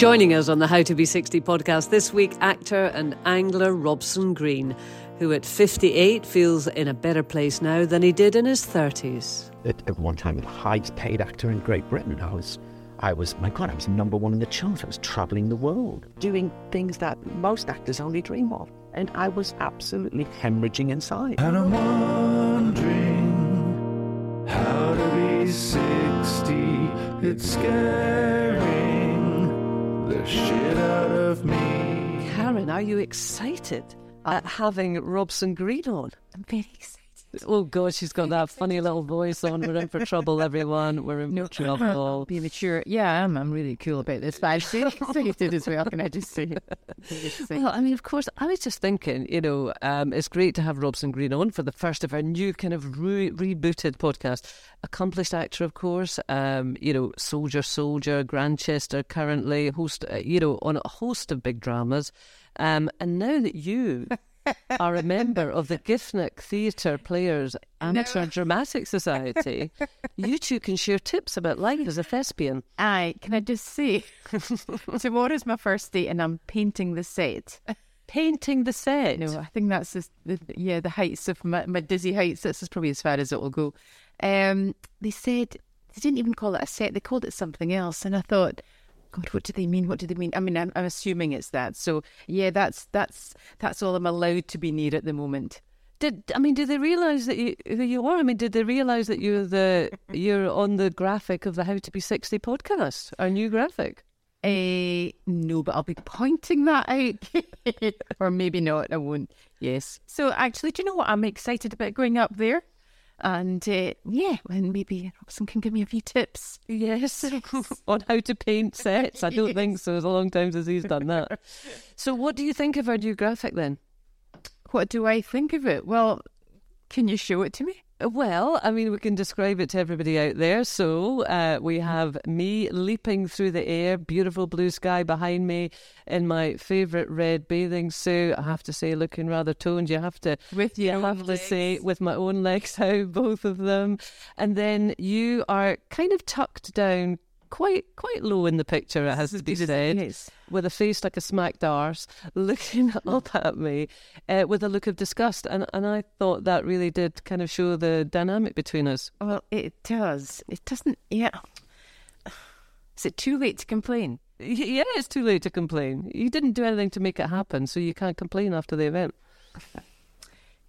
Joining us on the How to Be 60 podcast this week, actor and angler Robson Green, who at 58 feels in a better place now than he did in his 30s. At, at one time, the highest paid actor in Great Britain. I was, I was, my God, I was number one in the charts. I was traveling the world, doing things that most actors only dream of. And I was absolutely hemorrhaging inside. And I'm wondering how to be 60. It's scaring the shit out of me. Karen, are you excited at having Robson Green on? I'm very excited. Oh, God, she's got that funny little voice on. We're in for trouble, everyone. We're in for trouble. Be mature. Yeah, I am. I'm really cool about this, but I'm excited as well. Can I just say? Well, I mean, of course, I was just thinking, you know, um, it's great to have Robson Green on for the first of our new kind of re- rebooted podcast. Accomplished actor, of course, um, you know, Soldier, Soldier, Grantchester, currently host, uh, you know, on a host of big dramas. Um, and now that you are a member of the Giffnock Theatre Players Amateur Dramatic Society, you two can share tips about life as a thespian. Aye, can I just say, tomorrow's my first day and I'm painting the set. Painting the set. No, I think that's just the, yeah the heights of my, my dizzy heights. This is probably as far as it will go. Um, they said they didn't even call it a set; they called it something else, and I thought. God, what do they mean? What do they mean? I mean, I'm, I'm assuming it's that. So, yeah, that's that's that's all I'm allowed to be near at the moment. Did I mean? Did they realise that you who you are? I mean, did they realise that you're the you're on the graphic of the How to Be Sixty podcast, our new graphic? Uh, no, but I'll be pointing that out. or maybe not, I won't. Yes. So, actually, do you know what? I'm excited about going up there. And uh, yeah, and maybe Robson can give me a few tips. Yes, on how to paint sets. I don't think so. It's a long time since he's done that. So, what do you think of our new graphic then? What do I think of it? Well, can you show it to me? Well, I mean, we can describe it to everybody out there. So uh, we have me leaping through the air, beautiful blue sky behind me, in my favourite red bathing suit. I have to say, looking rather toned. You have to, With you have own to say, with my own legs out, both of them, and then you are kind of tucked down. Quite, quite low in the picture, it has to be said Yes. with a face like a smacked arse, looking up at me uh, with a look of disgust. And, and I thought that really did kind of show the dynamic between us. Well, it does. It doesn't. Yeah. Is it too late to complain? Y- Yeah, it's too late to complain. You didn't do anything to make it happen, so you can't complain after the event. It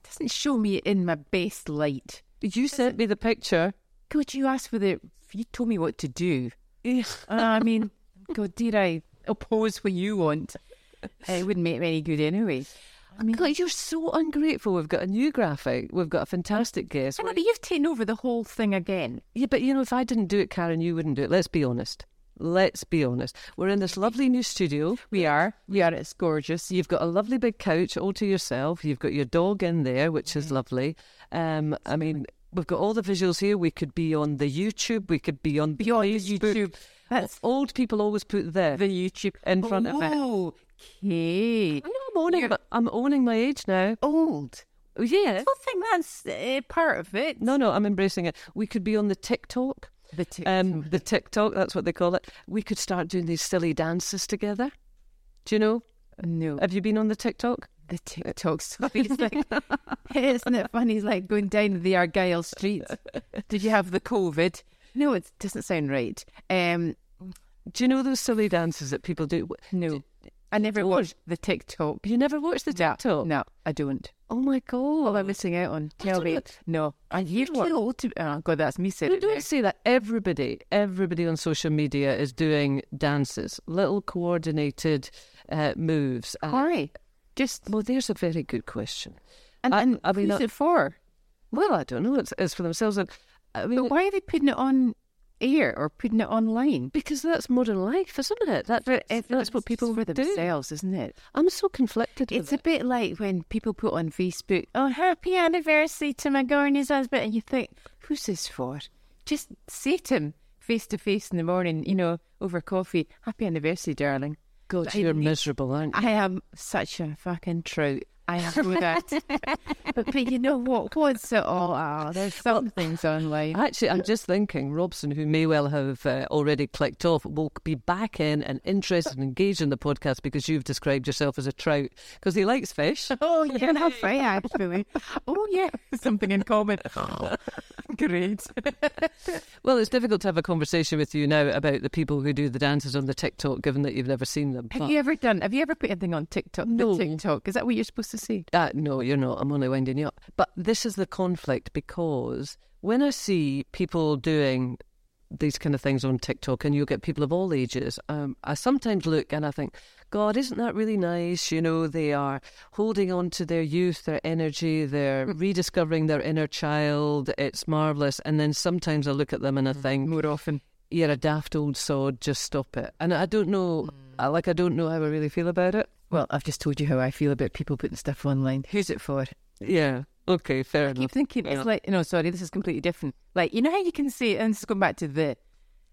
doesn't show me in my best light. You sent me the picture. Could you ask for the. You told me what to do. Yeah. Uh, I mean, God, did I oppose what you want? It wouldn't make me any good anyway. I mean, God, you're so ungrateful. We've got a new graphic. We've got a fantastic guest. I know, but you've taken over the whole thing again. Yeah, but you know, if I didn't do it, Karen, you wouldn't do it. Let's be honest. Let's be honest. We're in this lovely new studio. We are. We are. It's gorgeous. You've got a lovely big couch all to yourself. You've got your dog in there, which is lovely. Um, I mean, we've got all the visuals here. We could be on the YouTube. We could be on Beyond the Facebook. YouTube. That's Old people always put the the YouTube in front of it. Oh, okay. I know I'm owning. but I'm owning my age now. Old. Oh, yeah. I don't think that's uh, part of it. No, no, I'm embracing it. We could be on the TikTok. The tick. Um, the TikTok. That's what they call it. We could start doing these silly dances together. Do you know? no. Have you been on the TikTok? The TikTok stuff. It's like, isn't it funny? It's like going down the Argyle street. Did you have the COVID? No, it doesn't sound right. Um, Do you know those silly dances that people do? no, I never watched the TikTok. You never watched the TikTok? No, I don't. Oh my god! What am I missing out on? Tell me. No, and you're too old to. Oh God, that's me saying No, don't say that. Everybody, everybody on social media is doing dances, little coordinated uh, moves. Uh, Why? Just well, there's a very good question. and, I- and I mean, who's I- it for? Well, I don't know. It's, it's for themselves. And I mean, But why are they putting it on air or putting it online? because that's modern life, isn't it? That, that's, eh, that's what people for do. themselves, isn't it? I'm so conflicted. It's a bit like when people put on Facebook, "Oh, happy anniversary to my Gorney's husband," and you think, "Who's this for?" Just say to him face to face in the morning, you know, over coffee, "Happy anniversary, darling." God, you're I- miserable, aren't you? I am such a fucking trout. I know that. but, but you know what? What's it all? Oh, there's some things online. Actually, I'm just thinking Robson, who may well have uh, already clicked off, will be back in and interested and engaged in the podcast because you've described yourself as a trout because he likes fish. Oh, yeah, that's right, actually. Oh, yeah, something in common. Great. Well, it's difficult to have a conversation with you now about the people who do the dances on the TikTok, given that you've never seen them. Have But- you ever done? Have you ever put anything on TikTok? No. TikTok is that what you're supposed to say? Uh, no, you're not. I'm only winding you up. But this is the conflict because when I see people doing these kind of things on TikTok and you'll get people of all ages, um, I sometimes look and I think, God, isn't that really nice? You know, they are holding on to their youth, their energy, they're rediscovering their inner child. It's marvellous. And then sometimes I look at them and I think, More often. you're a daft old sod, just stop it. And I don't know, I like, I don't know how I really feel about it. Well, I've just told you how I feel about people putting stuff online. Who's it for? Yeah. Okay, fair I enough. I keep thinking it's like no, sorry, this is completely different. Like you know how you can say, and this is going back to the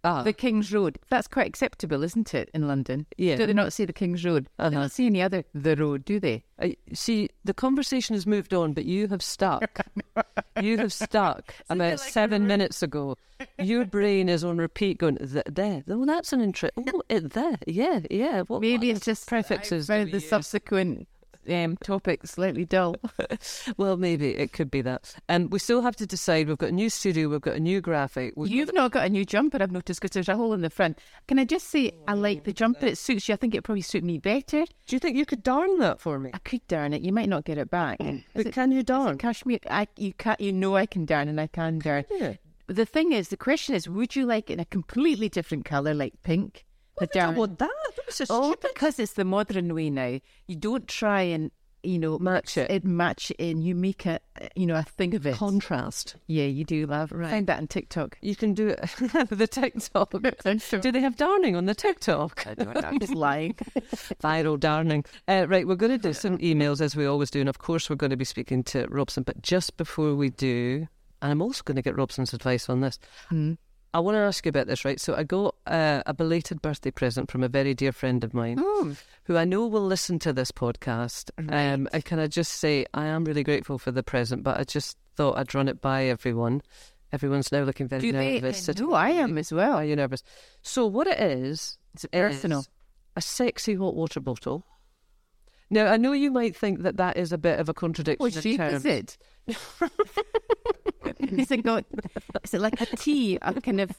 Ah. the King's Road. That's quite acceptable, isn't it, in London? Yeah. Do they not say the King's Road? They Uh-huh. don't say any other the road, do they? I, see, the conversation has moved on, but you have stuck. you have stuck about seven minutes ago. Your brain is on repeat, going "Th- there. Oh, that's an interest. Oh, it there. Yeah, yeah. What, Maybe what it's just prefixes. I found the subsequent um, topic slightly dull. well, maybe it could be that. And we still have to decide. We've got a new studio. We've got a new graphic. We've You've not got a new jumper, I've noticed, because there's a hole in the front. Can I just say, I like the jumper. It suits you. I think it probably suit me better. Do you think you could darn that for me? I could darn it. You might not get it back. But it can you darn? cashmere? I you can't. You know I can darn, and I can darn. Yeah. The thing is, the question is, would you like it in a completely different colour, like pink? I don't want that. Just Oh, stupid. because it's the modern way now. You don't try and you know Match it. It match it in. You make a you know a thing of it. Contrast. yeah, you do, love. Right. Find that on TikTok. You can do it. the TikTok. Do they have darning on the TikTok? I don't know. I'm just lying. Viral darning. Uh, right, we're going to do some emails as we always do, and of course we're going to be speaking to Robson. But just before we do, and I'm also going to get Robson's advice on this. Hmm. I want to ask you about this, right? So I got uh, a belated birthday present from a very dear friend of mine, Oh, who I know will listen to this podcast. Um, and can I just say, I am really grateful for the present, but I just thought I'd run it by everyone. Everyone's now looking very do nervous. sitting No, I am as well. Are you nervous? So what it is? it's it personal? is a sexy hot water bottle. Now I know you might think that that is a bit of a contradiction. What shape terms. is it? is it got? Is it like a T? A kind of.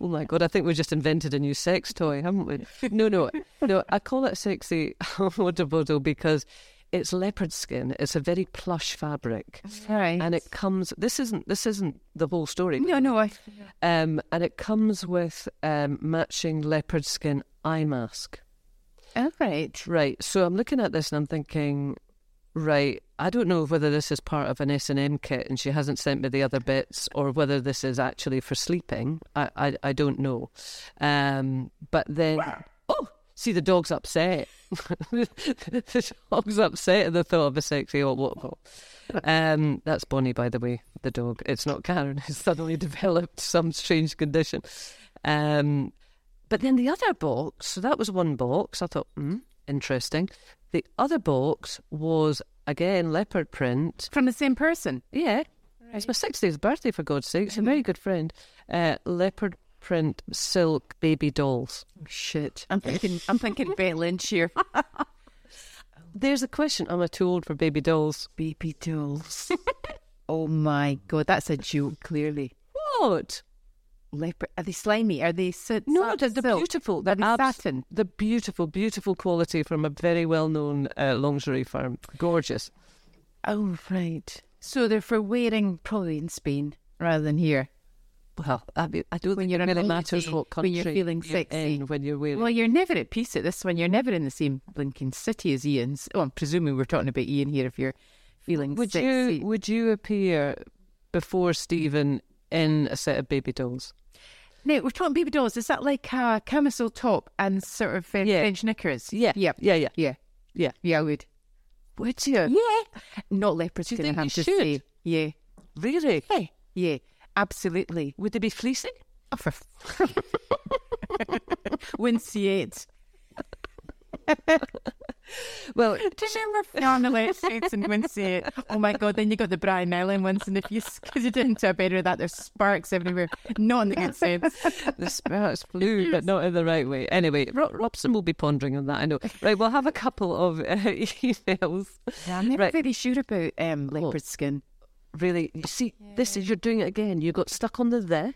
Oh my god! I think we just invented a new sex toy, haven't we? No, no, no. I call it sexy water bottle because it's leopard skin. It's a very plush fabric, Right. and it comes. This isn't. This isn't the whole story. no, no. I. Um, and it comes with um, matching leopard skin eye mask. All right. Right. So I'm looking at this and I'm thinking, right, I don't know whether this is part of an S and M kit and she hasn't sent me the other bits, or whether this is actually for sleeping. I I, I don't know. Um, but then, oh, see, the dog's upset. the dog's upset at the thought of a sexy hot water bottle. Um, that's Bonnie, by the way, the dog. It's not Karen. It's suddenly developed some strange condition. Um, but then the other box, so that was one box. I thought, hmm, interesting. The other box was again leopard print. From the same person. Yeah, it's my 60th birthday for God's sake. It's a very good friend. Uh, leopard print silk baby dolls. Shit. I'm thinking. I'm thinking Bet Lynch here. There's a question: Am I too old for baby dolls? Baby dolls. oh my god, that's a joke. Clearly. What? Leopard. Are they slimy? Are they sit? No, they're, they're beautiful. They're they abs- satin? The beautiful, beautiful quality from a very well-known uh, lingerie firm. Gorgeous. Oh right. So they're for wearing probably in Spain rather than here. Well, I, mean, I don't When think you're it really matters what country when you're feeling you're sexy. when you're wearing. Well, you're never at peace at this one. You're never in the same blinking city as Ian's. Oh, I'm presuming we're talking about Ian here. If you're feeling would sexy, you would you appear before Stephen in a set of baby dolls? Now we're talking baby dolls. Is that like a camisole top and sort of uh, Yeah. French knickers? Yeah, Yep. yeah, yeah, Yeah. yeah. Yeah, I would. Would you Yeah. Not leopard Do you skin, think I you have to should? say. Yeah. really? Hey. Yeah. Absolutely. Would they be fleecing? Oh, for Winceyette. Well, Do you remember family estates in Windsor? Oh my god! Then you got the Bri-Nylon ones, and if you because you did into a bed of that, there's sparks everywhere. Not in the good sense. the sparks flew, but not in the right way. Anyway, Ro- Robson will be pondering on that. I know. Right, we'll have a couple of uh, emails. Yeah, I'm never Right. very sure about um, leopard skin. Really, you see, this is you're doing it again. You got stuck on the the,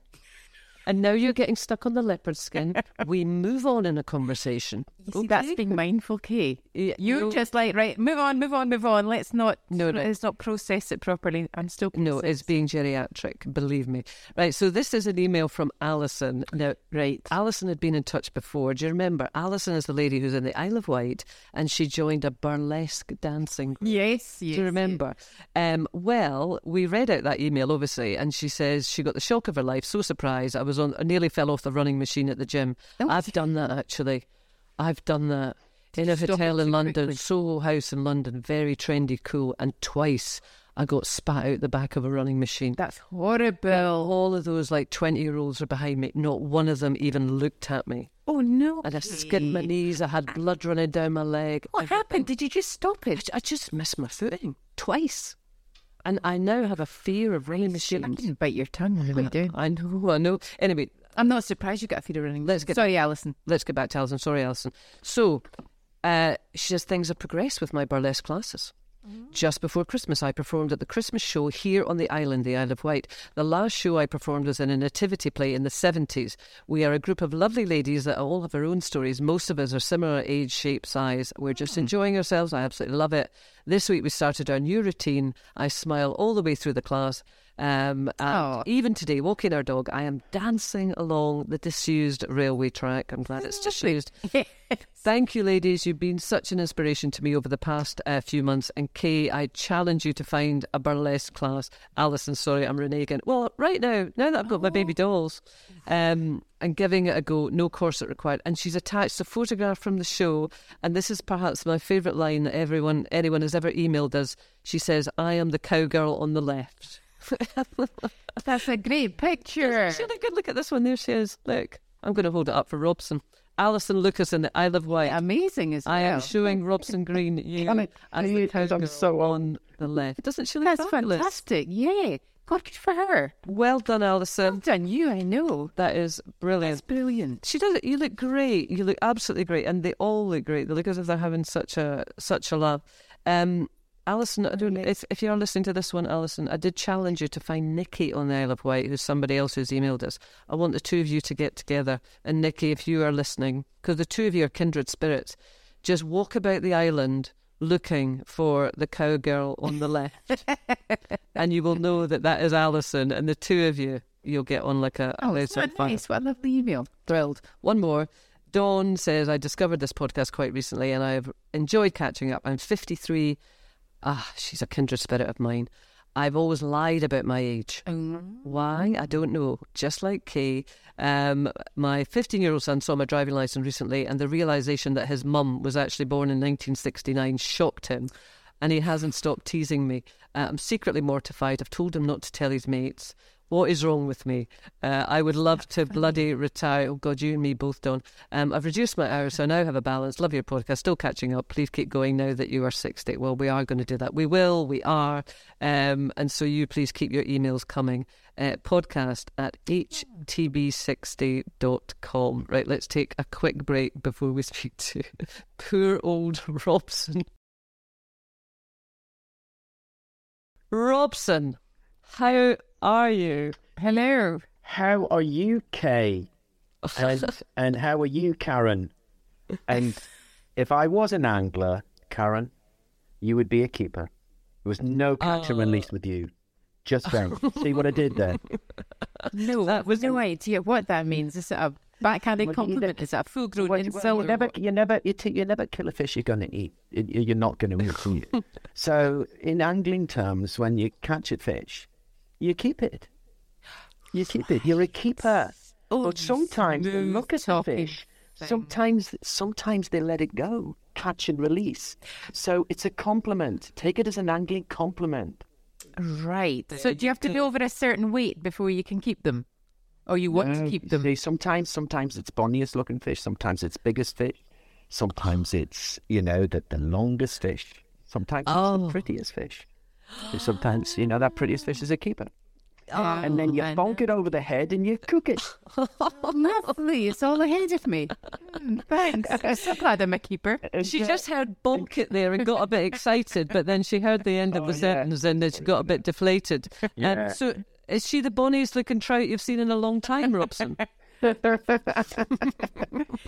and now you're getting stuck on the leopard skin. we move on in a conversation. You see, that's being mindful, Kaye. Yeah, You're no- just like right. Move on, move on, move on. Let's not. No, no. let's not process it properly. I'm still No, it's being geriatric, believe me. Right, so this is an email from Alison. Now, right. Alison had been in touch before. Do you remember? Alison is the lady who's in the Isle of Wight and she joined a burlesque dancing group. Yes, yes. Do you remember? Um, well, we read out that email, obviously, and she says she got the shock of her life. So surprised. I was on, I nearly fell off the running machine at the gym. Oh. I've done that, actually. I've done that. In a hotel in London, quickly. Soho House in London, very trendy, cool. And twice I got spat out the back of a running machine. That's horrible. All of those like 20 year olds are behind me. Not one of them even looked at me. Oh no! And I skinned my knees. I had blood running down my leg. What happened? Did you just stop it? I just missed my footing twice. And I now have a fear of running I machines. didn't bite your tongue way down. I know, I know. Anyway, I'm not surprised you got a fear of running. Let's get- Sorry, Alison. let's get back to Alison. Sorry, Alison. So, uh, she says things have progressed with my burlesque classes. Mm-hmm. Just before Christmas, I performed at the Christmas show here on the island, the Isle of Wight. The last show I performed was in a nativity play in the 70s. We are a group of lovely ladies that all have our own stories. Most of us are similar age, shape, size. We're just hmm. enjoying ourselves. I absolutely love it. This week we started our new routine. I smile all the way through the class. Um, Oh. even today, walking our dog, I am dancing along the disused railway track. I'm glad it's disused. Thank you, ladies. You've been such an inspiration to me over the past uh, few months. And Kaye, I challenge you to find a burlesque class. Alison, sorry, I'm Renee again. Well, right now, now that I've got my baby dolls, um, and giving it a go, no corset required. And she's attached a photograph from the show. And this is perhaps my favourite line that everyone, anyone has ever emailed us. She says, "I am the cowgirl on the left." That's a great picture. See, look, good. Look at this one. There she is. Look, I'm going to hold it up for Robson. Alison Lucas in the Isle of Wight. Amazing as well. I am showing Robson Green you I- as can the you- I'm so on the left. Doesn't she look That's fabulous? fantastic. Yeah. God, good for her. Well done, Alison. Well done, you. I know. That is brilliant. That's brilliant. She does it. You look great. You look absolutely great, and they all look great. They look as if they're having such a such a laugh. Um, Alison, I don't if if you are listening to this one, Alison. I did challenge you to find Nikki on the Isle of Wight, who's somebody else who's emailed us. I want the two of you to get together, and Nikki, if you are listening, because the two of you are kindred spirits, just walk about the island looking for the cowgirl on the left, and you will know that that is Alison, and the two of you. You'll get on like a, Oh, it's so fire nice. What a lovely email. thrilled. One more. Dawn says, I discovered this podcast quite recently and I've enjoyed catching up. I'm 53. Ah, she's a kindred spirit of mine. I've always lied about my age. Why? I don't know. Just like Kaye, um, my 15 year old son saw my driving license recently, and the realization that his mum was actually born in 1969 shocked him. And he hasn't stopped teasing me. Uh, I'm secretly mortified. I've told him not to tell his mates. What is wrong with me? Uh, I would love to bloody retire. Oh God, you and me both, Dawn. Um, I've reduced my hours, so I now have a balance. Love your podcast. Still catching up. Please keep going now that you are 60. Well, we are going to do that. We will. We are. Um, and so you please keep your emails coming. Uh, podcast at htb60.com. Right, let's take a quick break before we speak to poor old Robson. Robson, how are you? Hello. How are you, Kaye? And, and how are you, Karen? And if I was an angler, Karen, you would be a keeper. There was no catch and Oh. Uh. release with you. Just then. See what I did there? No, That was- no idea what that means. Is it a backhanded Well, you compliment? don't- Is it a full-grown Well, insult? well, you never, you never, you, t- you never kill a fish you're going to eat. You- you- You're not going to eat so, in angling terms, when you catch a fish, you keep it. You keep it. You're a keeper. Oh, but sometimes they look at the fish. thing. Sometimes, sometimes they let it go, catch and release. So it's a compliment. Take it as an angling compliment. Right. So do you have to be over a certain weight before you can keep them? Or you want to keep them? see, sometimes, sometimes it's bonniest looking fish. Sometimes it's biggest fish. Sometimes it's, you know, the, the longest fish. Sometimes it's Oh. the prettiest fish. And Sometimes, you know, that prettiest fish is a keeper. Oh, and then you I bonk it over the head and you cook it. Lovely. It's all ahead of me. Thanks. I'm so glad I'm a keeper. Uh, she just heard bonk it there and got a bit excited, but then she heard the end of oh, the sentence and then she got a bit deflated. Um, yeah. And so, is she the bonniest looking trout you've seen in a long time, Robson?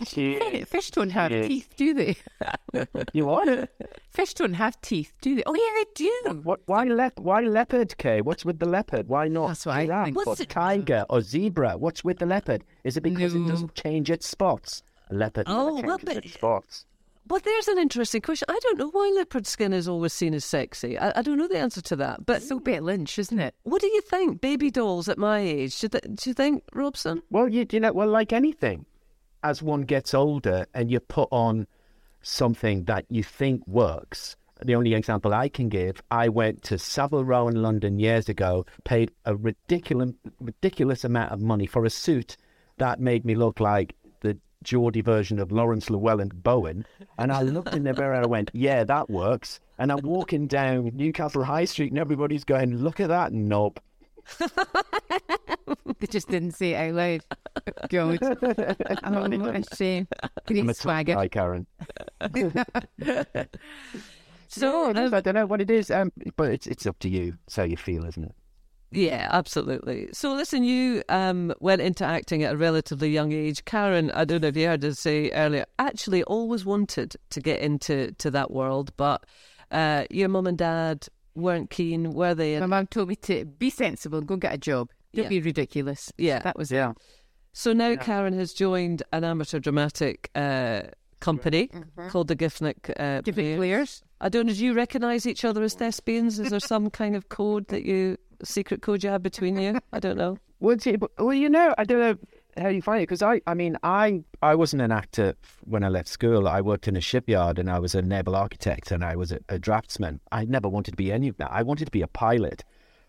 She- Fish don't have Yes. teeth, do they? you what? Fish don't have teeth, do they? Oh, yeah, they do. What? Why lep? Why leopard? Kaye? What's with the leopard? Why not That's what I giraffe or What's it- tiger or zebra? What's with the leopard? Is it because No. it doesn't change its spots? A leopard Oh, well, but- its spots. Well, there's an interesting question. I don't know why leopard skin is always seen as sexy. I, I don't know the answer to that. But So Bet Lynch, isn't it? what do you think? Baby dolls at my age. Do, th- do you think, Robson? Well, you, you know, well, like anything, as one gets older and you put on something that you think works. The only example I can give, I went to Savile Row in London years ago, paid a ridiculous, ridiculous amount of money for a suit that made me look like the Geordie version of Laurence Llewelyn-Bowen. And I looked in the mirror and I went, yeah, that works. And I'm walking down Newcastle High Street and everybody's going, look at that knob. They just didn't say it out loud. God. Oh, what a shame. I'm a swagger. guy, Karen. So, No, um, I don't know what it is, um, but it's it's up to you. It's how you feel, isn't it? Yeah, absolutely. So, listen, you um, went into acting at a relatively young age. Karen, I don't know if you heard us say earlier, actually always wanted to get into to that world, but uh, your mum and dad weren't keen, were they? My mum told me to be sensible and go get a job. Don't Yeah. be ridiculous. Yeah. That was Yeah. So now Karen has joined an amateur dramatic uh, company called the Giffnock uh, Give Players. players. I don't know, do you recognise each other as thespians? Is there some kind of code that you, secret code you have between you? I don't know. Well, see, but- well, you know, I don't know how you find it because I, I mean, I, I wasn't an actor when I left school. I worked in a shipyard and I was a naval architect and I was a, a draftsman. I never wanted to be any of that. I wanted to be a pilot,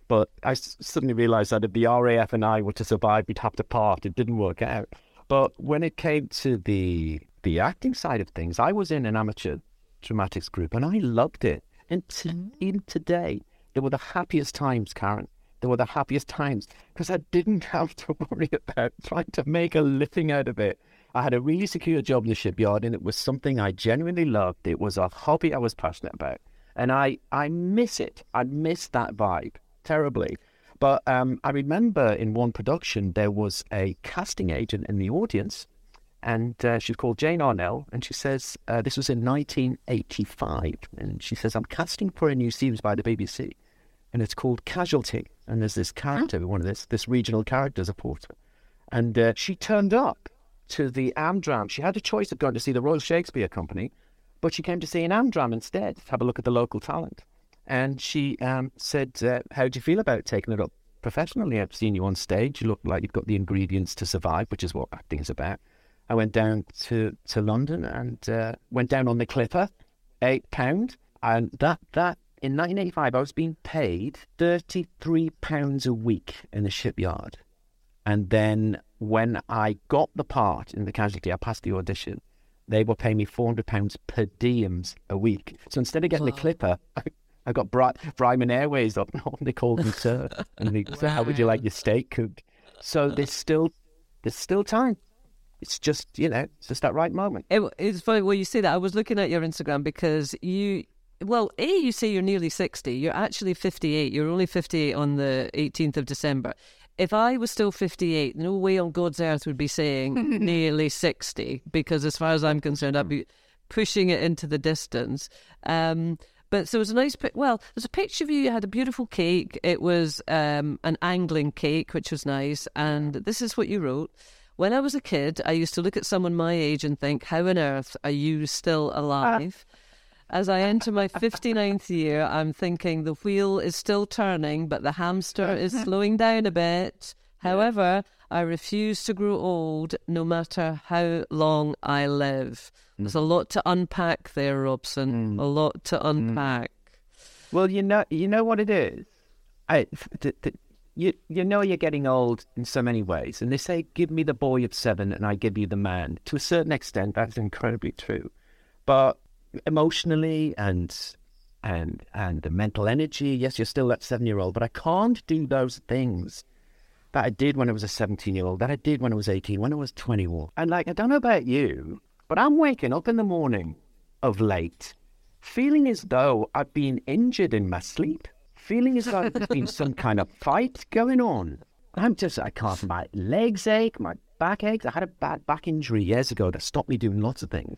but I s- suddenly realised that if the RAF and I were to survive, we'd have to part. It didn't work out. But when it came to the the acting side of things, I was in an amateur dramatics group and I loved it. And to, mm-hmm. even today, they were the happiest times, Karen. They were the happiest times because I didn't have to worry about trying to make a living out of it. I had a really secure job in the shipyard and it was something I genuinely loved. It was a hobby I was passionate about. And I, I miss it. I miss that vibe terribly. But um, I remember in one production, there was a casting agent in the audience and uh, she's called Jane Arnell, and she says uh, this was in 1985, and she says I'm casting for a new series by the BBC, and it's called Casualty, and there's this character, one of this this regional characters, a porter, and uh, she turned up to the Amdram. She had a choice of going to see the Royal Shakespeare Company, but she came to see an Amdram instead, to have a look at the local talent, and she um, said, uh, "How do you feel about taking it up?" Professionally, I've seen you on stage. You look like you've got the ingredients to survive, which is what acting is about. I went down to, to London and uh, went down on the Clipper, eight pound, and that that in 1985 I was being paid 33 pounds a week in the shipyard, and then when I got the part in the casualty, I passed the audition. They were paying me 400 pounds per diems a week. So instead of getting the Clipper, I, I got Bri- Brymon Airways up. they called me sir, and they said, "How would you like your steak cooked?" So there's still there's still time. It's just you know, it's just that right moment. It, it's funny when you say that. I was looking at your Instagram because you, well, A, you say you're nearly 60. You're actually 58. You're only 58 on the 18th of December. If I was still 58, no way on God's earth would be saying nearly 60 because, as far as I'm concerned, I'd be pushing it into the distance. Um, but so it was a nice, well, there's a picture of you. You had a beautiful cake. It was um, an angling cake, which was nice. And this is what you wrote. When I was a kid, I used to look at someone my age and think, how on earth are you still ah. alive? As I enter my 59th year, I'm thinking the wheel is still turning, but the hamster is slowing down a bit. However, I refuse to grow old no matter how long I live. Mm. There's a lot to unpack there, Robson. Mm. A lot to mm. unpack. Well, you know, you know what it is. I, th- th- you you know you're getting old in so many ways, and they say, "Give me the boy of seven, and I give you the man." To a certain extent, that's incredibly true. But emotionally and and and the mental energy, yes, you're still that seven year old, but I can't do those things that I did when I was a 17 year old, that I did when I was 18, when I was 21. And like, I don't know about you, but I'm waking up in the morning of late, feeling as though I've been injured in my sleep, feeling as though there's been some kind of fight going on. I'm just, I can't, my legs ache, my back aches. I had a bad back injury years ago that stopped me doing lots of things.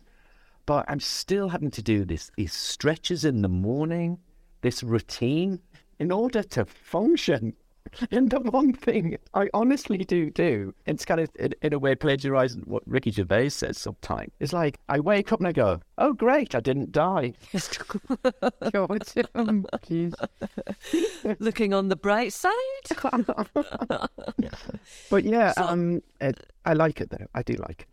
But I'm still having to do this, these stretches in the morning, this routine in order to function. And the one thing I honestly do do, it's kind of in, in a way plagiarizing what Ricky Gervais says sometimes. It's like I wake up and I go, "Oh, great, I didn't die." God, um. Looking on the bright side. But yeah, So- um, it, I like it though. I do like it.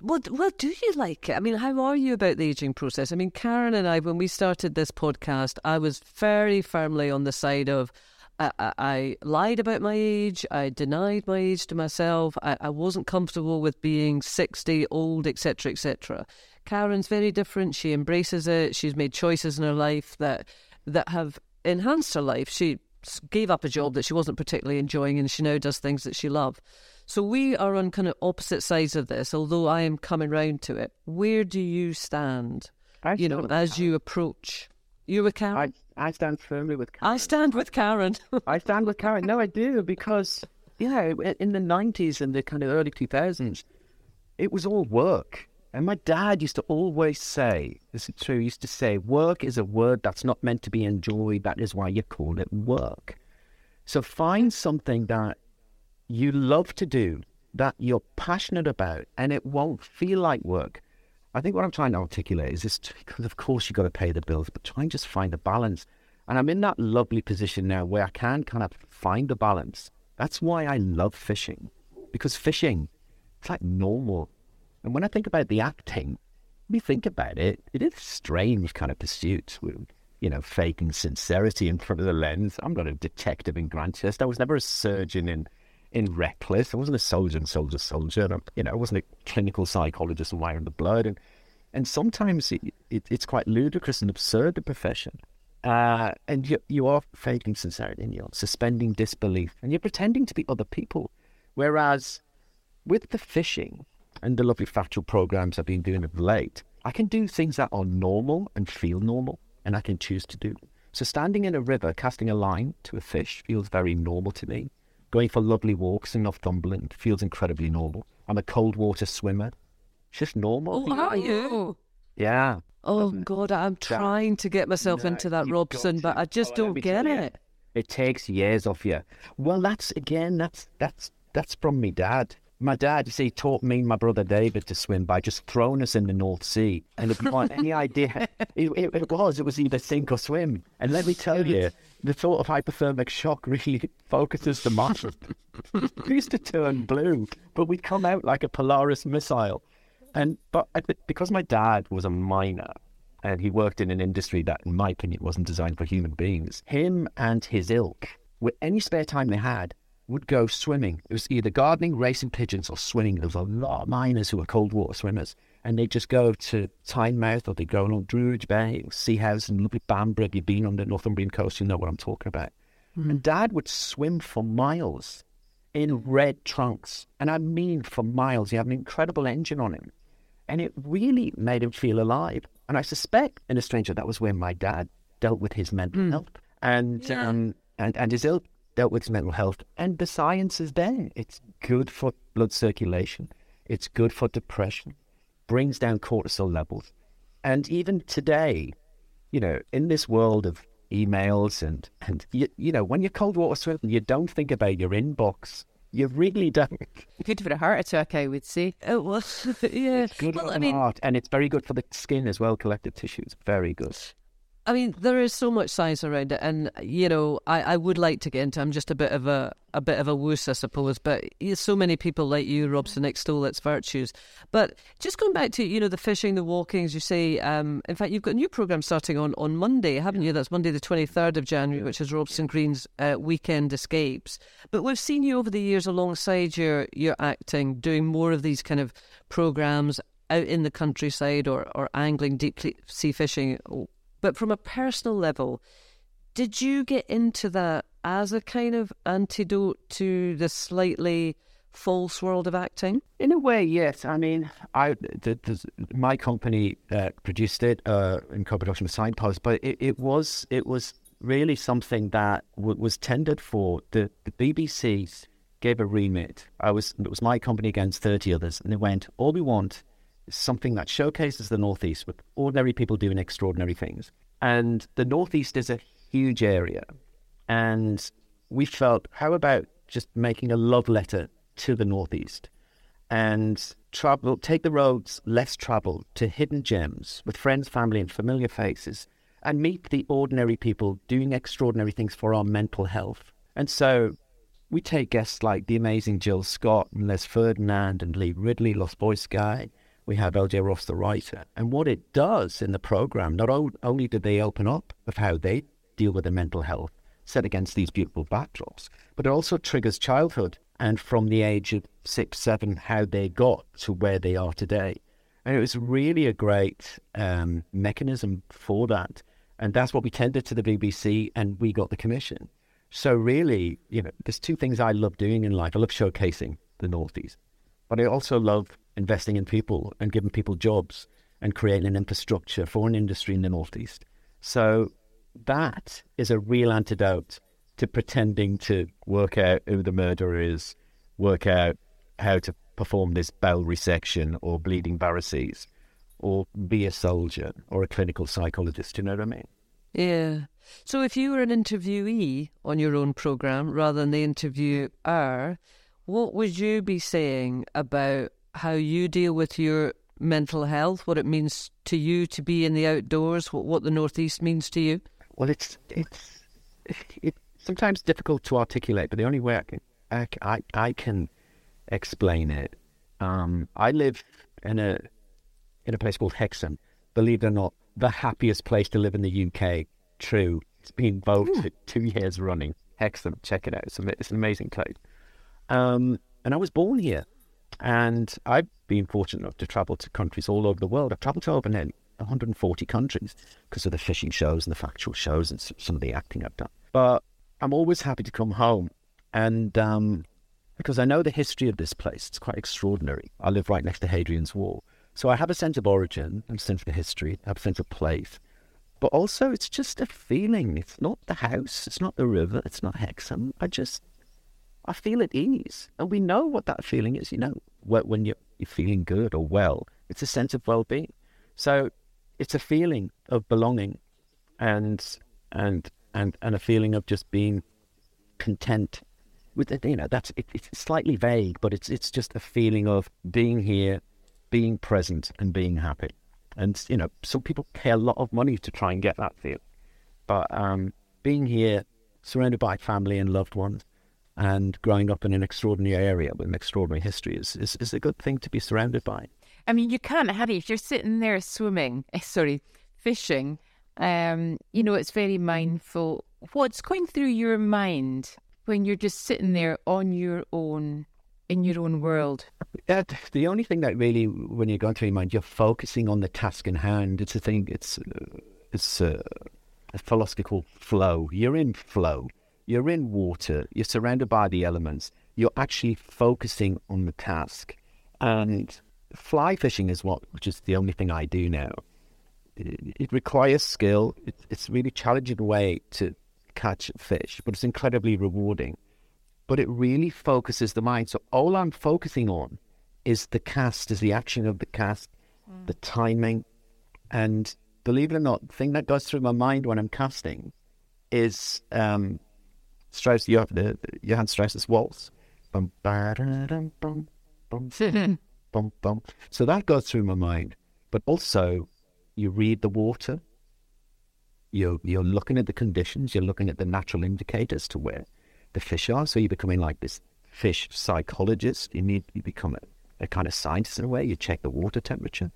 Well, well, do you like it? I mean, how are you about the aging process? I mean, Karen and I, when we started this podcast, I was very firmly on the side of I, I, I lied about my age. I denied my age to myself. I, I wasn't comfortable with being 60, old, etc., etc. Karen's very different. She embraces it. She's made choices in her life that that have enhanced her life. She gave up a job that she wasn't particularly enjoying, and she now does things that she loves. So we are on kind of opposite sides of this. Although I am coming round to it, where do you stand? You know, as you approach, you with Karen. I stand firmly with Karen. I stand with Karen. I stand with Karen. No, I do because yeah, i- in the nineties and the kind of early two thousands, it was all work. And my dad used to always say, "This is true." He used to say, "Work is a word that's not meant to be enjoyed. That is why you call it work." So find something that you love to do, that you're passionate about, and it won't feel like work. I think what I'm trying to articulate is this because, of course, you've got to pay the bills, but try and just find a balance. And I'm in that lovely position now where I can kind of find the balance. That's why I love fishing, because fishing, it's like normal. And when I think about the acting, we think about it, it is a strange kind of pursuit with, you know, faking sincerity in front of the lens. I'm not a detective in Grantchester. I was never a surgeon in in Reckless. I wasn't a soldier and soldier soldier. And, you know, I wasn't a clinical psychologist Wire in the Blood. And and sometimes it, it, it's quite ludicrous and absurd the profession. Uh, and you you are faking sincerity and you're suspending disbelief and you're pretending to be other people. Whereas with the fishing and the lovely factual programs I've been doing of late, I can do things that are normal and feel normal, and I can choose to do. So standing in a river, casting a line to a fish feels very normal to me. Going for lovely walks in Northumberland feels incredibly normal. I'm a cold water swimmer. It's just normal. oh, are you? Yeah. Oh God, I'm trying to get myself No, into that Robson, but. I just Oh, don't get you. it. It takes years off you. Well, that's again, that's that's that's from me dad. My dad, you see, taught me and my brother David to swim by just throwing us in the North Sea. And if you want any idea, it, it, it was, it was either sink or swim. And let me tell you, the thought of hypothermic shock really focuses the mind. we used to turn blue, but we'd come out like a Polaris missile. And but because my dad was a miner and he worked in an industry that, in my opinion, wasn't designed for human beings, him and his ilk, with any spare time they had, would go swimming. It was either gardening, racing pigeons, or swimming. There was a lot of miners who were cold water swimmers. And they'd just go to Tynemouth or they'd go along Druridge Bay, Seahouse, and lovely Bamburgh. If you've been on the Northumbrian coast, you know what I'm talking about. And Dad would swim for miles in red trunks. And I mean for miles. He had an incredible engine on him. And it really made him feel alive. And I suspect, in a stranger, that was where my dad dealt with his mental health. And, Yeah. um, and, and his ilk dealt with his mental health. And the science is there. It's good for blood circulation. It's good for depression. Brings down cortisol levels. And even today, you know, in this world of emails and, and you, you know, when you're cold water swimming, you don't think about your inbox. You really don't. good for a heart attack, I would say. It was, yeah. It's Good well, for I the mean, heart, and it's very good for the skin as well. Connective tissues, very good. I mean, there is so much science around it, and you know, I, I would like to get into. I'm just a bit of a a bit of a wuss, I suppose. But so many people like you, Robson, extol its virtues. But just going back to you know the fishing, the walking, as you say. Um, in fact, you've got a new program starting on on Monday, haven't you? That's Monday, the 23rd of January, which is Robson Green's uh, Weekend Escapes. But we've seen you over the years alongside your your acting, doing more of these kind of programs out in the countryside or, or angling deep sea fishing. But from a personal level, did you get into that as a kind of antidote to the slightly false world of acting? In a way, yes. I mean, I the, the, my company uh, produced it uh, in co-production with Signpost, but it, it was it was really something that w- was tendered for. The, the BBC gave a remit. I was it was my company against thirty others, and they went, "All we want is something that showcases the Northeast with ordinary people doing extraordinary things." And the Northeast is a huge area, and we felt, how about just making a love letter to the Northeast and travel, take the roads less traveled to hidden gems with friends, family, and familiar faces, and meet the ordinary people doing extraordinary things for our mental health. And so we take guests like the amazing Jill Scott and Les Ferdinand and Lee Ridley, Lost Voice Guy. We have LJ Ross, the writer. And what it does in the program, not only do they open up of how they deal with their mental health set against these beautiful backdrops, but it also triggers childhood and from the age of six, seven, how they got to where they are today. And it was really a great um, mechanism for that. And that's what we tendered to the BBC, and we got the commission. So, really, you know, there's two things I love doing in life. I love showcasing the Northeast, but I also love investing in people and giving people jobs and creating an infrastructure for an industry in the Northeast. So, that is a real antidote to pretending to work out who the murderer is, work out how to perform this bowel resection or bleeding varices, or be a soldier or a clinical psychologist. You know what I mean? Yeah. So if you were an interviewee on your own program rather than the interviewer, what would you be saying about how you deal with your mental health, what it means to you to be in the outdoors, what, what the Northeast means to you? Well, it's it's it, sometimes difficult to articulate, but the only way I can I, I, I can explain it. Um, I live in a in a place called Hexham. Believe it or not, the happiest place to live in the UK. True, it's been voted two years running. Hexham, check it out. It's, it's an amazing place. Um, and I was born here, and I've been fortunate enough to travel to countries all over the world. I've travelled to over nearly 140 countries because of the fishing shows and the factual shows and some of the acting I've done. But I'm always happy to come home, and um, because I know the history of this place, it's quite extraordinary. I live right next to Hadrian's Wall, so I have a sense of origin, I have a sense of history, I have a sense of place. But also, it's just a feeling. It's not the house, it's not the river, it's not Hexham. I just, I feel at ease, and we know what that feeling is. You know, when you're, you're feeling good or well, it's a sense of well-being. So, it's a feeling of belonging, and and and and a feeling of just being content with it. You know, that's it, it's slightly vague, but it's it's just a feeling of being here, being present, and being happy. And you know, some people pay a lot of money to try and get that feel, but um, being here, surrounded by family and loved ones, and growing up in an extraordinary area with an extraordinary history is, is, is a good thing to be surrounded by. I mean, you can't have it if you're sitting there swimming, sorry, fishing um, you know, it's very mindful. What's going through your mind when you're just sitting there on your own in your own world? Uh, the only thing that really, when you're going through your mind, you're focusing on the task in hand. It's a thing. It's uh, it's uh, a philosophy called flow. You're in flow. You're in water. You're surrounded by the elements. You're actually focusing on the task. And fly fishing is what, which is the only thing I do now it, requires skill. It, it's a really challenging way to catch fish, but it's incredibly rewarding. But it really focuses the mind. So all I'm focusing on is the cast, is the action of the cast, mm. the timing, and believe it or not, the thing that goes through my mind when I'm casting is um, Strauss, the, the, Johann Strauss's waltz. Bum, bum, bum, bum, bum, bum. So that goes through my mind. But also, you read the water, you're, you're looking at the conditions, you're looking at the natural indicators to where the fish are. So you're becoming like this fish psychologist. You need you become a, a kind of scientist in a way. You check the water temperature.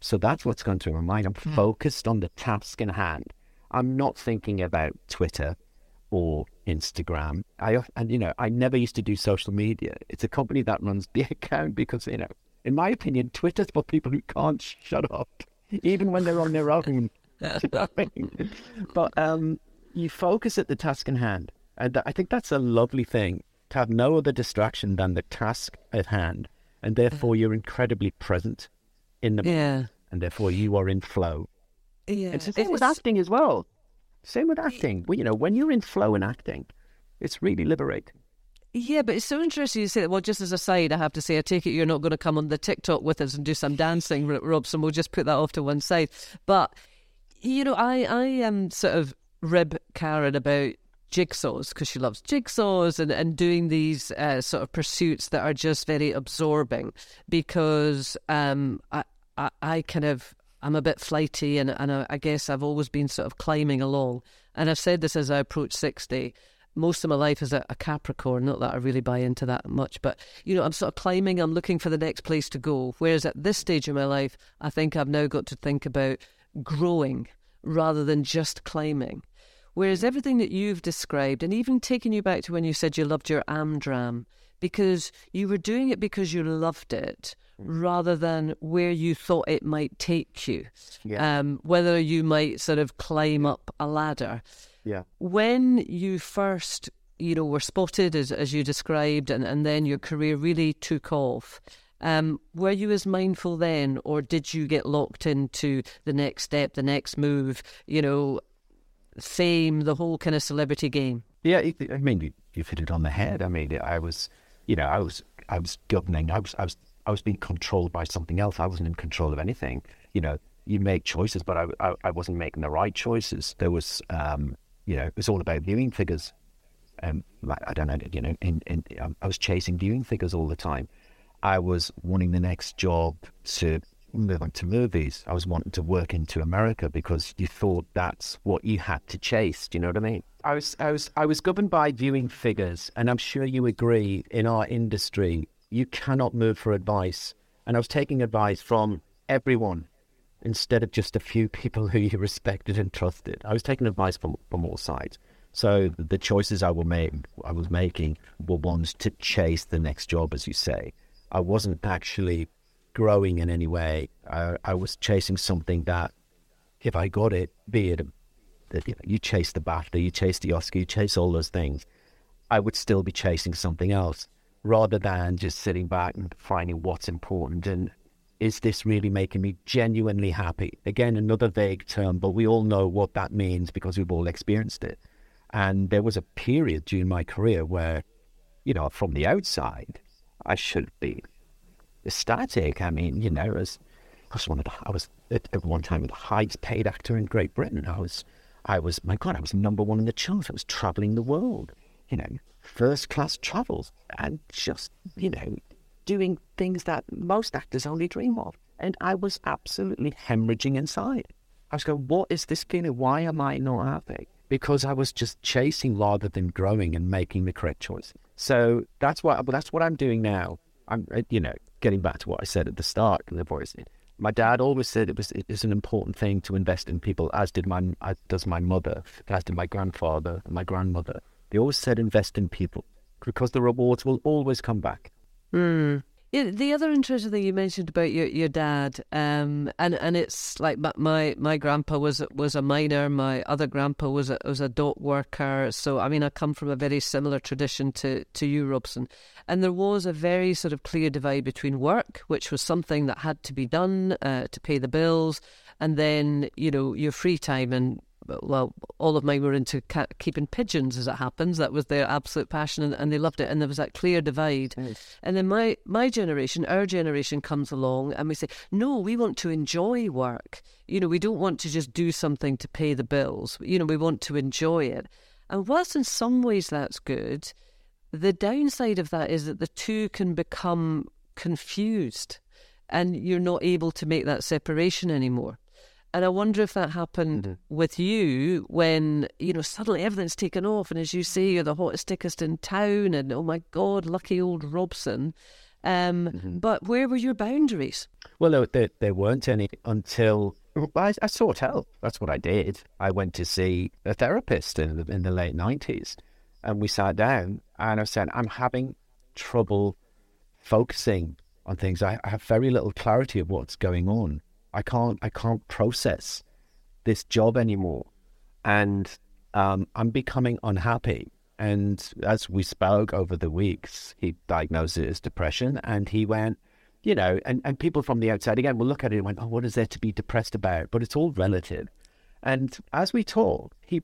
So that's what's going through my mind. I'm mm. focused on the task in hand. I'm not thinking about Twitter or Instagram. I and you know I never used to do social media. It's a company that runs the account because you know In my opinion, Twitter's for people who can't shut up, even when they're on their own. but um, you focus at the task in hand. And I think that's a lovely thing to have no other distraction than the task at hand. And therefore, you're incredibly present in the Yeah. and therefore you are in flow. Yeah. It's the same with acting as well. Same with acting. Well, you know, when you're in flow in acting, it's really liberating. Yeah, but it's so interesting you say that. Well, just as a side, I have to say, I take it you're not going to come on the TikTok with us and do some dancing, Robson. We'll just put that off to one side. But, you know, I, I am sort of rib Karen about jigsaws because she loves jigsaws and, and doing these uh, sort of pursuits that are just very absorbing because um, I, I, I kind of I'm a bit flighty and, and I, I guess I've always been sort of climbing along. And I've said this as I approach 60. Most of my life is a, a Capricorn, not that I really buy into that much, but you know, I'm sort of climbing, I'm looking for the next place to go. Whereas at this stage of my life, I think I've now got to think about growing rather than just climbing. Whereas everything that you've described, and even taking you back to when you said you loved your Amdram, because you were doing it because you loved it rather than where you thought it might take you. Yeah. Um, whether you might sort of climb up a ladder. Yeah. When you first, you know, were spotted as as you described, and, and then your career really took off. Um, were you as mindful then, or did you get locked into the next step, the next move? You know, fame, the whole kind of celebrity game. Yeah, I mean, you've hit it on the head. I mean, I was, you know, I was, I was governing. I was, I was, I was being controlled by something else. I wasn't in control of anything. You know, you make choices, but I, I, I wasn't making the right choices. There was, um, you know, it was all about viewing figures. Um, I don't know, you know, in, in, um, I was chasing viewing figures all the time. I was wanting the next job to move to movies. I was wanting to work into America because you thought that's what you had to chase. Do you know what I mean? I was, I was, I was governed by viewing figures, and I'm sure you agree. In our industry, you cannot move for advice, and I was taking advice from everyone instead of just a few people who you respected and trusted. I was taking advice from from all sides. So the choices I will make, I was making, were ones to chase the next job, as you say. I wasn't actually growing in any way. I, I was chasing something that, if I got it, be it that you, know, you chase the BAFTA, you chase the Oscar, you chase all those things, I would still be chasing something else rather than just sitting back and finding what's important and is this really making me genuinely happy? Again, another vague term, but we all know what that means because we've all experienced it. And there was a period during my career where, you know, from the outside, I should be ecstatic. I mean, you know, as I was one of the, I was at, at one time the highest paid actor in Great Britain. I was, I was, my God, I was number one in the charts. I was traveling the world, you know, first class travels and just, you know, doing things that most actors only dream of. And I was absolutely hemorrhaging inside. I was going, what is this feeling? Why am I not happy? Because I was just chasing rather than growing and making the correct choice. So that's what that's what I'm doing now. I'm, you know, getting back to what I said at the start of the voice. My dad always said it was it is an important thing to invest in people, as did my as does my mother, as did my grandfather and my grandmother. They always said invest in people because the rewards will always come back. Mm. Yeah, the other interesting thing you mentioned about your, your dad, um, and and it's like my, my my grandpa was was a miner, my other grandpa was a was a dock worker. So I mean, I come from a very similar tradition to to you, Robson, and there was a very sort of clear divide between work, which was something that had to be done uh, to pay the bills, and then you know your free time and well, all of mine were into ca- keeping pigeons, as it happens. That was their absolute passion, and, and they loved it. And there was that clear divide. And then my my generation, our generation, comes along, and we say, no, we want to enjoy work. You know, we don't want to just do something to pay the bills. You know, we want to enjoy it. And whilst in some ways that's good, the downside of that is that the two can become confused, and you're not able to make that separation anymore. And I wonder if that happened Mm-hmm. with you when, you know, suddenly everything's taken off. And as you say, you're the hottest tickest in town. And oh my God, lucky old Robson. Um, Mm-hmm. But where were your boundaries? Well, there, there, there weren't any until I, I sought help. That's what I did. I went to see a therapist in the, in the late 90s and we sat down and I said, I'm having trouble focusing on things. I, I have very little clarity of what's going on. I can't I can't process this job anymore, and um, I'm becoming unhappy. And as we spoke over the weeks, he diagnosed it as depression, and he went, you know, and, and people from the outside again will look at it and went, oh, what is there to be depressed about? But it's all relative. And as we talked, he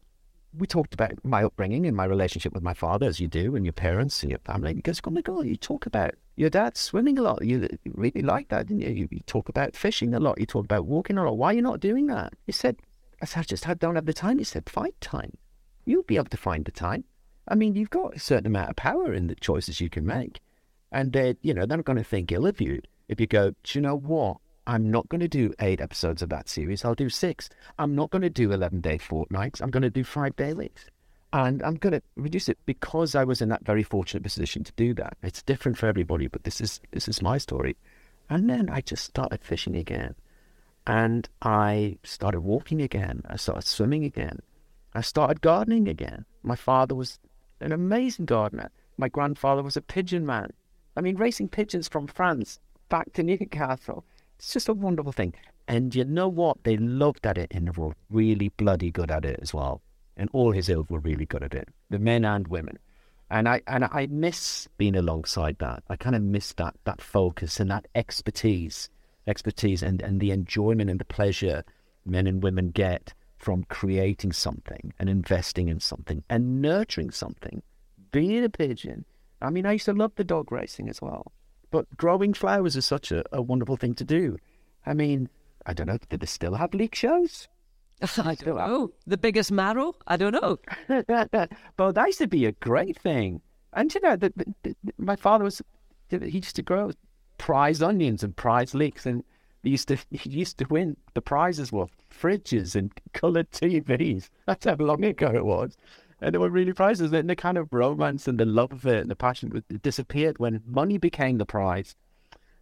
we talked about my upbringing and my relationship with my father, as you do, and your parents and your family. He goes, "Oh my God, you talk about your dad's swimming a lot. You really like that, didn't you? you? Talk about fishing a lot. You talk about walking a lot. Why are you not doing that?" He said, "I said, I just don't have the time." He said, "Find time. You'll be able to find the time. I mean, you've got a certain amount of power in the choices you can make, and they, you know, they're not going to think ill of you if you go. Do you know what? I'm not going to do eight episodes of that series. I'll do six. I'm not going to do 11 day fortnights. I'm going to do five day weeks. And I'm going to reduce it because I was in that very fortunate position to do that. It's different for everybody, but this is this is my story. And then I just started fishing again. And I started walking again. I started swimming again. I started gardening again. My father was an amazing gardener. My grandfather was a pigeon man. I mean, racing pigeons from France back to Newcastle it's just a wonderful thing. And you know what? They loved at it in the world, really bloody good at it as well. And all his ilk were really good at it, the men and women. And I and I miss being alongside that. I kind of miss that that focus and that expertise, expertise and, and the enjoyment and the pleasure men and women get from creating something and investing in something and nurturing something. Being a pigeon. I mean, I used to love the dog racing as well. But growing flowers is such a, a wonderful thing to do. I mean, I don't know, do they still have leek shows? I don't know. The biggest marrow? I don't know. but that used to be a great thing. And you know, the, the, my father was, he used to grow prize onions and prize leeks. And he used to he used to win. The prizes were fridges and coloured TVs. That's how long ago it was and they were really prizes. And the kind of romance and the love of it and the passion disappeared when money became the prize.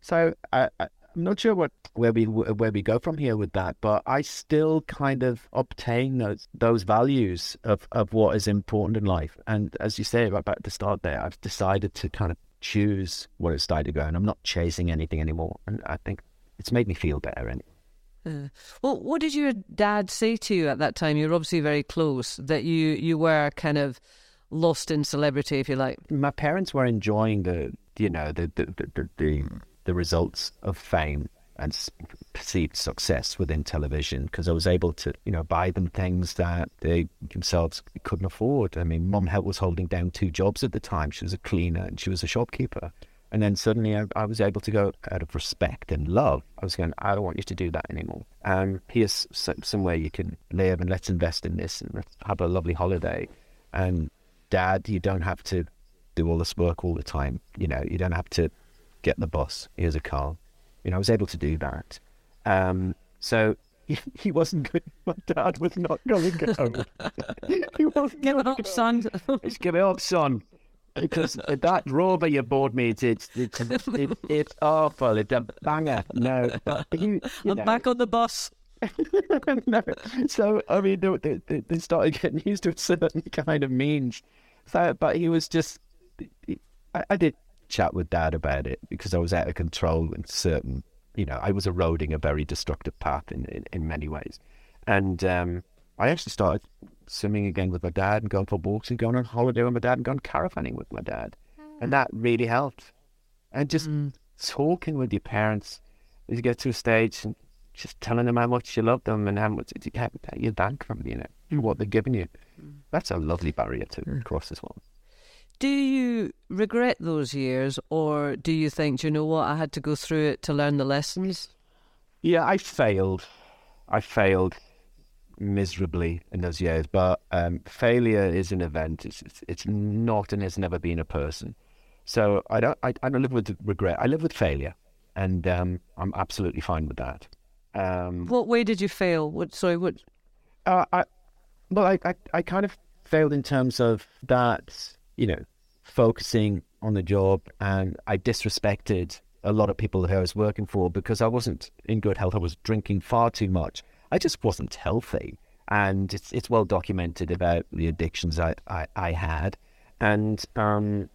So I, I, am not sure what where we where we go from here with that, but I still kind of obtain those those values of, of what is important in life. And as you say right about the start there, I've decided to kind of choose where it's started to go, and I'm not chasing anything anymore. And I think it's made me feel better. Anyway. Uh, well, what did your dad say to you at that time? You were obviously very close. That you you were kind of lost in celebrity, if you like. My parents were enjoying the you know the the the, the, the results of fame and perceived success within television because I was able to, you know, buy them things that they themselves couldn't afford. I mean, Mom was holding down two jobs at the time. She was a cleaner and she was a shopkeeper. And then suddenly I, I, was able to go out of respect and love. I was going, I don't want you to do that anymore. Um, here's somewhere you can live and let's invest in this and have a lovely holiday. And dad, you don't have to do all this work all the time. You know, you don't have to get the bus. Here's a car. You know, I was able to do that. Um, so he, he, wasn't good. My dad was not going home. he wasn't Give it up, son. Just give it up, son because that rover you bought me, it's it's it's, it, it's awful. It's a banger. No, you, you I'm know. back on the bus. no. So I mean, they, they, they started getting used to a certain kind of means. So, but he was just. I, I did chat with Dad about it because I was out of control in certain. You know, I was eroding a very destructive path in in, in many ways, and um, I actually started swimming again with my dad and going for walks and going on holiday with my dad and going caravanning with my dad. And hmm. that really helped. And just mm. talking with your parents as you get to a stage and just telling them how much you love them and how much you, how you thank them, you know, what they're giving you. Hmm. That's a lovely barrier to mm. cross as well. Do you regret those years or do you think, do you know what, I had to go through it to learn the lessons? Yeah, I failed. I failed miserably in those years. But um, failure is an event. It's, it's, it's not and has never been a person. So I don't I, I don't live with regret. I live with failure, and um, I'm absolutely fine with that. Um, what way did you fail? What sorry what? Uh, I well I, I I kind of failed in terms of that you know focusing on the job, and I disrespected a lot of people who I was working for because I wasn't in good health. I was drinking far too much. I just wasn't healthy. And it's it's well documented about the addictions I, I, I had. And um,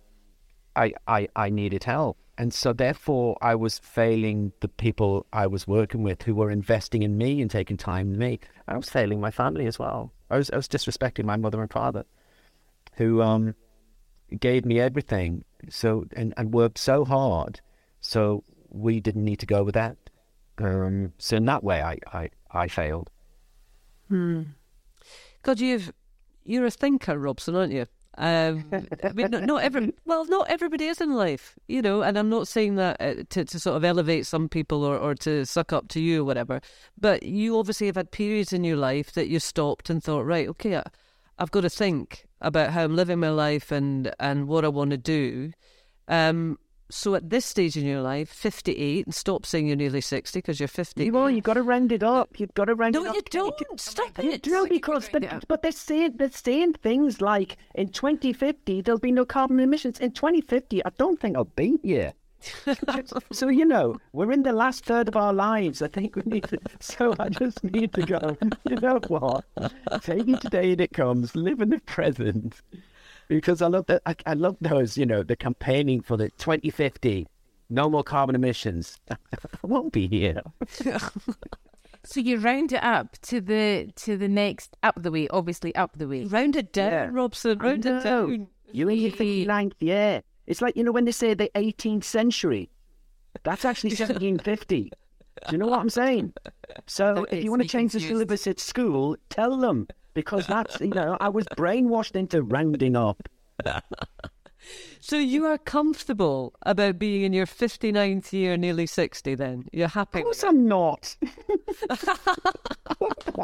I, I I needed help. and so therefore I was failing the people I was working with who were investing in me and taking time in me. I was failing my family as well. I was I was disrespecting my mother and father, who um gave me everything. So and, and worked so hard, so we didn't need to go with that. Um, so in that way, I I, I failed. God, you've you're a thinker, Robson, aren't you? Um, I mean, not, not every well, not everybody is in life, you know. And I'm not saying that uh, to to sort of elevate some people or or to suck up to you or whatever. But you obviously have had periods in your life that you stopped and thought, right, okay, I, I've got to think about how I'm living my life and and what I want to do. Um, so at this stage in your life, 58, and stop saying you're nearly 60 because you're 50. You know, You've got to round it up. You've got to round No, it up. you don't. Stop You it. do because, but, but they're saying they're saying things like in 2050 there'll be no carbon emissions. In 2050, I don't think I'll be here. So you know, we're in the last third of our lives. I think we need to. So I just need to go. You know what? Take it today and it comes. Live in the present, because I love that. I, I love those. You know, the campaigning for the 2050. No more carbon emissions. I won't be here. So you round it up to the to the next up the way, obviously up the way. Round it down, Yeah. Robson. Round it down. You in your 59th year. It's like, you know, when they say the 18th century, that's actually 1750. Do you know what I'm saying? So if you want to change the syllabus at school, tell them. Because that's, you know, I was brainwashed into rounding up. So you are comfortable about being in your 59th year, nearly 60 then? You're happy? Of course I'm not. That's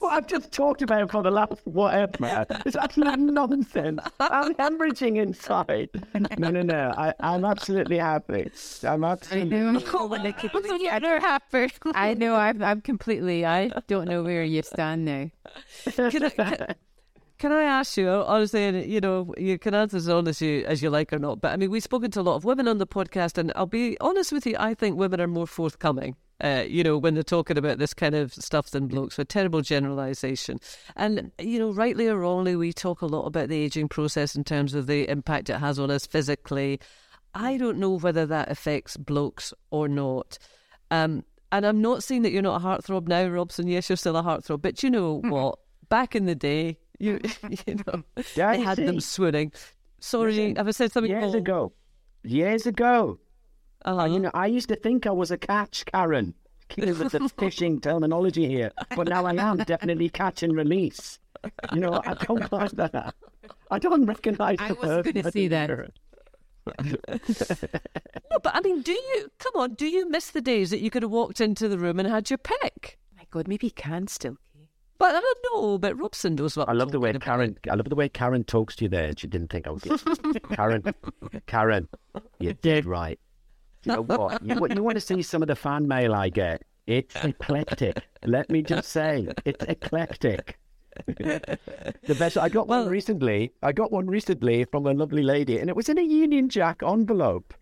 what I've just talked about for the last whatever. It's absolute nonsense. I'm hemorrhaging inside. No, no, no. I, I'm absolutely happy. I'm I absolutely know. I know, happy. I know. I'm. I'm completely. I don't know where you stand now. Can I, can, can I ask you, honestly, you know, you can answer as honest as you, as you like or not, but I mean, we've spoken to a lot of women on the podcast, and I'll be honest with you, I think women are more forthcoming. Uh, you know, when they're talking about this kind of stuff than blokes, a terrible generalisation. And, you know, rightly or wrongly, we talk a lot about the aging process in terms of the impact it has on us physically. I don't know whether that affects blokes or not. Um, and I'm not saying that you're not a heartthrob now, Robson. Yes, you're still a heartthrob. But you know what? Back in the day, you you know, Yeah, they you had them see. swooning. Sorry, have I said something years wrong? ago. Years ago. Uh-huh. You know, I used to think I was a catch, Karen. Keeping with the fishing terminology here, but now I am definitely catch and release. You know, I don't like that. I don't recognise I the was word. gonna say that. No, but I mean, do you? Come on, do you miss the days that you could have walked into the room and had your pick? My God, maybe you can still. But I don't know. But Robson knows what I love the way about. Karen. I love the way Karen talks to you there. She didn't think I was. Karen, Karen, you did right. You know what? You, want- you want to see some of the fan mail I get? It's eclectic. Let me just say, it's eclectic. the best. I got one recently. I got one recently from a lovely lady, and it was in a Union Jack envelope,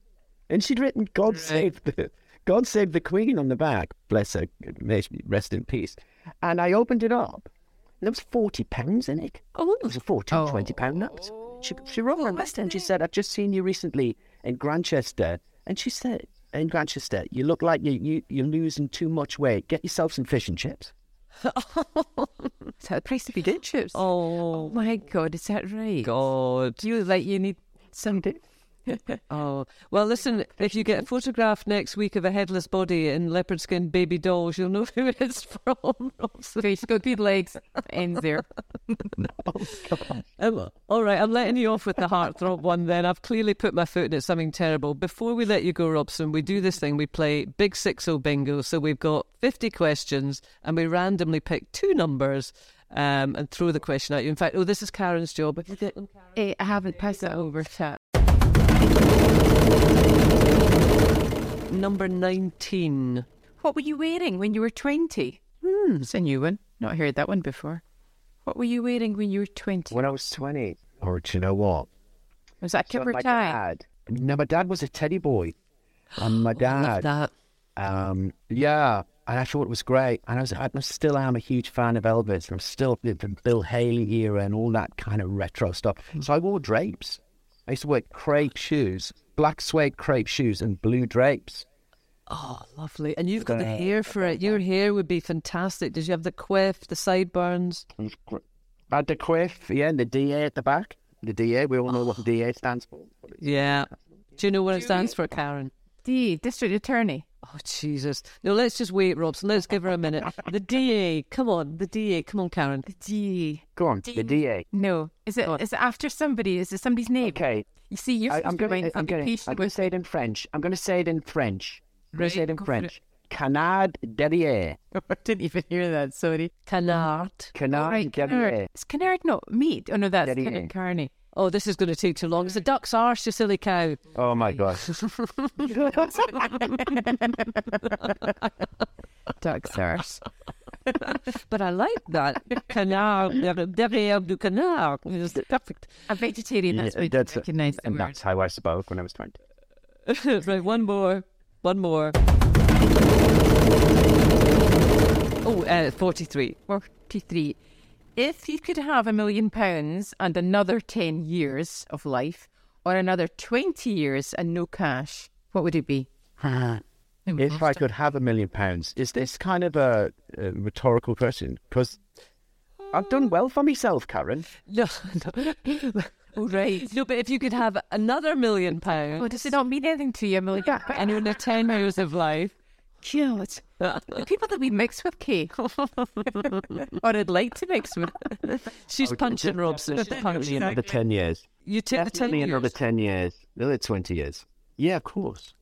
and she'd written "God save the God save the Queen" on the back. Bless her. May she rest in peace. And I opened it up. and There was forty pounds in it. Oh, it was a 40, 20 pound note. She, she wrote on list and she said, "I've just seen you recently in Grantchester," and she said, "In Grantchester, you look like you, you you're losing too much weight. Get yourself some fish and chips." Is that the price of your chips? Oh my God, is that right? God. You look like you need some. Oh well, listen. If you get photographed next week of a headless body in leopard skin baby dolls, you'll know who it's from. Robson. Face got good legs. Ends there. Um, all right, I'm letting you off with the heartthrob one then. I've clearly put my foot in it, something terrible. Before we let you go, Robson, we do this thing. We play Big Six O Bingo. So we've got 50 questions and we randomly pick two numbers um, and throw the question at you. In fact, oh, this is Karen's job. If you get them, Karen. Eh, I haven't passed it over to. Number 19. What were you wearing when you were 20? Hmm, it's a new one. Not heard that one before. What were you wearing when you were 20? When I was twenty, or do you know what? Was that a So kipper my tie? dad. No, my dad was a teddy boy, and my Love dad. that. Um, yeah, and I thought it was great. And I was, I still am a huge fan of Elvis. I'm still the the Bill Haley era and all that kind of retro stuff. So I wore drapes. I used to wear crepe shoes black suede crepe shoes and blue drapes. Oh, lovely. And you've got the hair for it. Your hair would be fantastic. Did you have the quiff, the sideburns? I had the quiff, yeah, and the DA at the back. The DA, we all know what oh. the DA stands for. Yeah. Do you know what it stands for, Karen? D, District Attorney. Oh, Jesus. No, let's just wait, Robson. Let's give her a minute. The DA. Come on. The DA. Come on, Karen. The DA. Go on, the DA. No. Is it Go on. is it after somebody? Is it somebody's name? Okay, You see, you're I, I'm to gonna, I'm going occupation I'm going to say it in French. I'm going to say it in French. I'm going to say it in go. French. Canard derrière. Oh, I didn't even hear that. Sorry. Canard. Canard right, derrière. canard. Is canard not meat? Oh no, that's Derrière. canard carne. Oh, this is going to take too long. It's a duck's arse, you silly cow. Oh my God. Duck's arse. But I like that. Canard. Derrière du canard. It's perfect. A vegetarian. That's why I that's didn't recognise and word. that's how I spoke when I was 20. right, one more. One more. Oh, uh, 43. 43. If you could have a million pounds and another 10 years of life, or another 20 years and no cash, what would it be? If I could have a million pounds, is this kind of a, a rhetorical question? Because I've done well for myself, Karen. No, no. Oh, right. No, but if you could have another million pounds Well, does it not mean anything to you, a million pounds? and in the 10 years of life, God. The people that we mix with, Kaye. or I'd like to mix with. she's oh, punching Robson. She's punching him. Another 10 years. You take the 10 Definitely years. another 10 years. Another 20 years. Yeah, of course.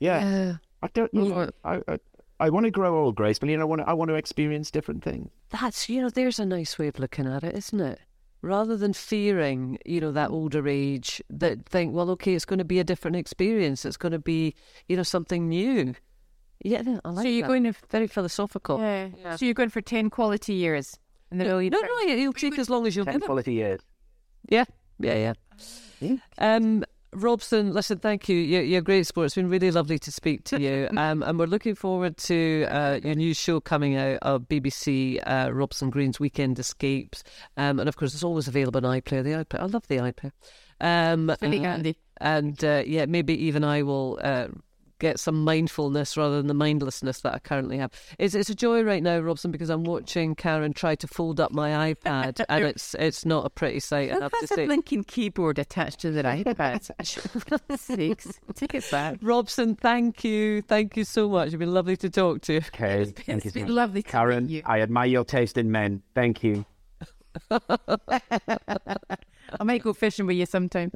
Yeah. I don't know. I, I, I want to grow old gracefully and I want to, I want to experience different things. That's, you know, there's a nice way of looking at it, isn't it? Rather than fearing, you know, that older age, that think, well, okay, it's going to be a different experience. It's going to be, you know, something new. Yeah, I like so you're that. going to. Very philosophical. Yeah. So you're going for 10 quality years in the No, million no, pounds. no, it'll take as long as you'll 10 give it. quality years. Yeah, yeah, yeah. Yeah. Um, Robson, listen, thank you. You're, you're a great sport. It's been really lovely to speak to you. Um, and we're looking forward to uh, your new show coming out of BBC uh, Robson Green's Weekend Escapes. Um, and of course, it's always available on iPlayer. The iPlayer, I love the iPlayer. Um, Really uh, handy. and uh, yeah, maybe even I will uh, get some mindfulness rather than the mindlessness that I currently have. It's it's a joy right now, Robson, because I'm watching Karen try to fold up my iPad, and it's it's not a pretty sight. I Well, have to that's a say. blinking keyboard attached to the iPad. Sakes, take it back. Robson, thank you, thank you so much. It's been lovely to talk to you. Okay. Thank you It's so been lovely to Karen, meet you. I admire your taste in men. Thank you. I might go fishing with you sometime.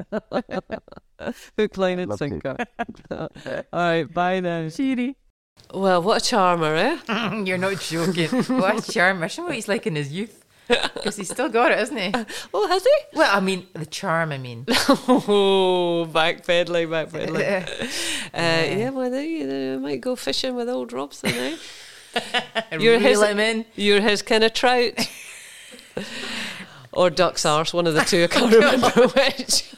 Hook, line, and Love sinker. All right, bye then. Cheery. Well, what a charmer, eh? You're not joking. what a charmer. I show what he's like in his youth. Because he's still got it, hasn't he? Oh, has he? Well, I mean, the charm, I mean. Oh, backpedaling, backpedaling. uh, yeah, well, there you uh, might go fishing with old Robson, eh? You're his- Reel him in. You're his kind of trout. or duck's arse, one of the two. I can't remember which.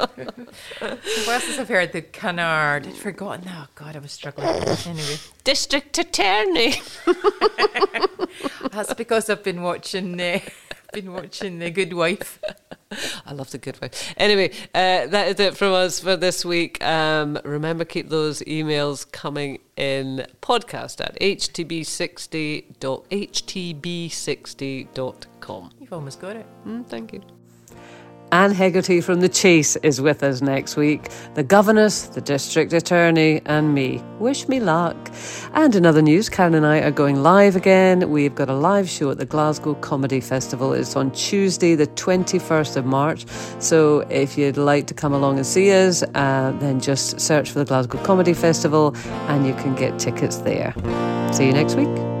What else have heard? The canard. I'd forgotten. Oh, God, I was struggling. Anyway, District attorney. that's because I've been watching. Uh, been watching The Good Wife. I love the good way. Anyway, uh, that is it from us for this week. Um, remember, keep those emails coming in podcast at htb60.htb60.com. You've almost got it. Mm, thank you. Anne Hegarty from The Chase is with us next week. The governess, the district attorney, and me. Wish me luck. And in other news, Karen and I are going live again. We've got a live show at the Glasgow Comedy Festival. It's on Tuesday, the 21st of March. So if you'd like to come along and see us, uh, then just search for the Glasgow Comedy Festival and you can get tickets there. See you next week.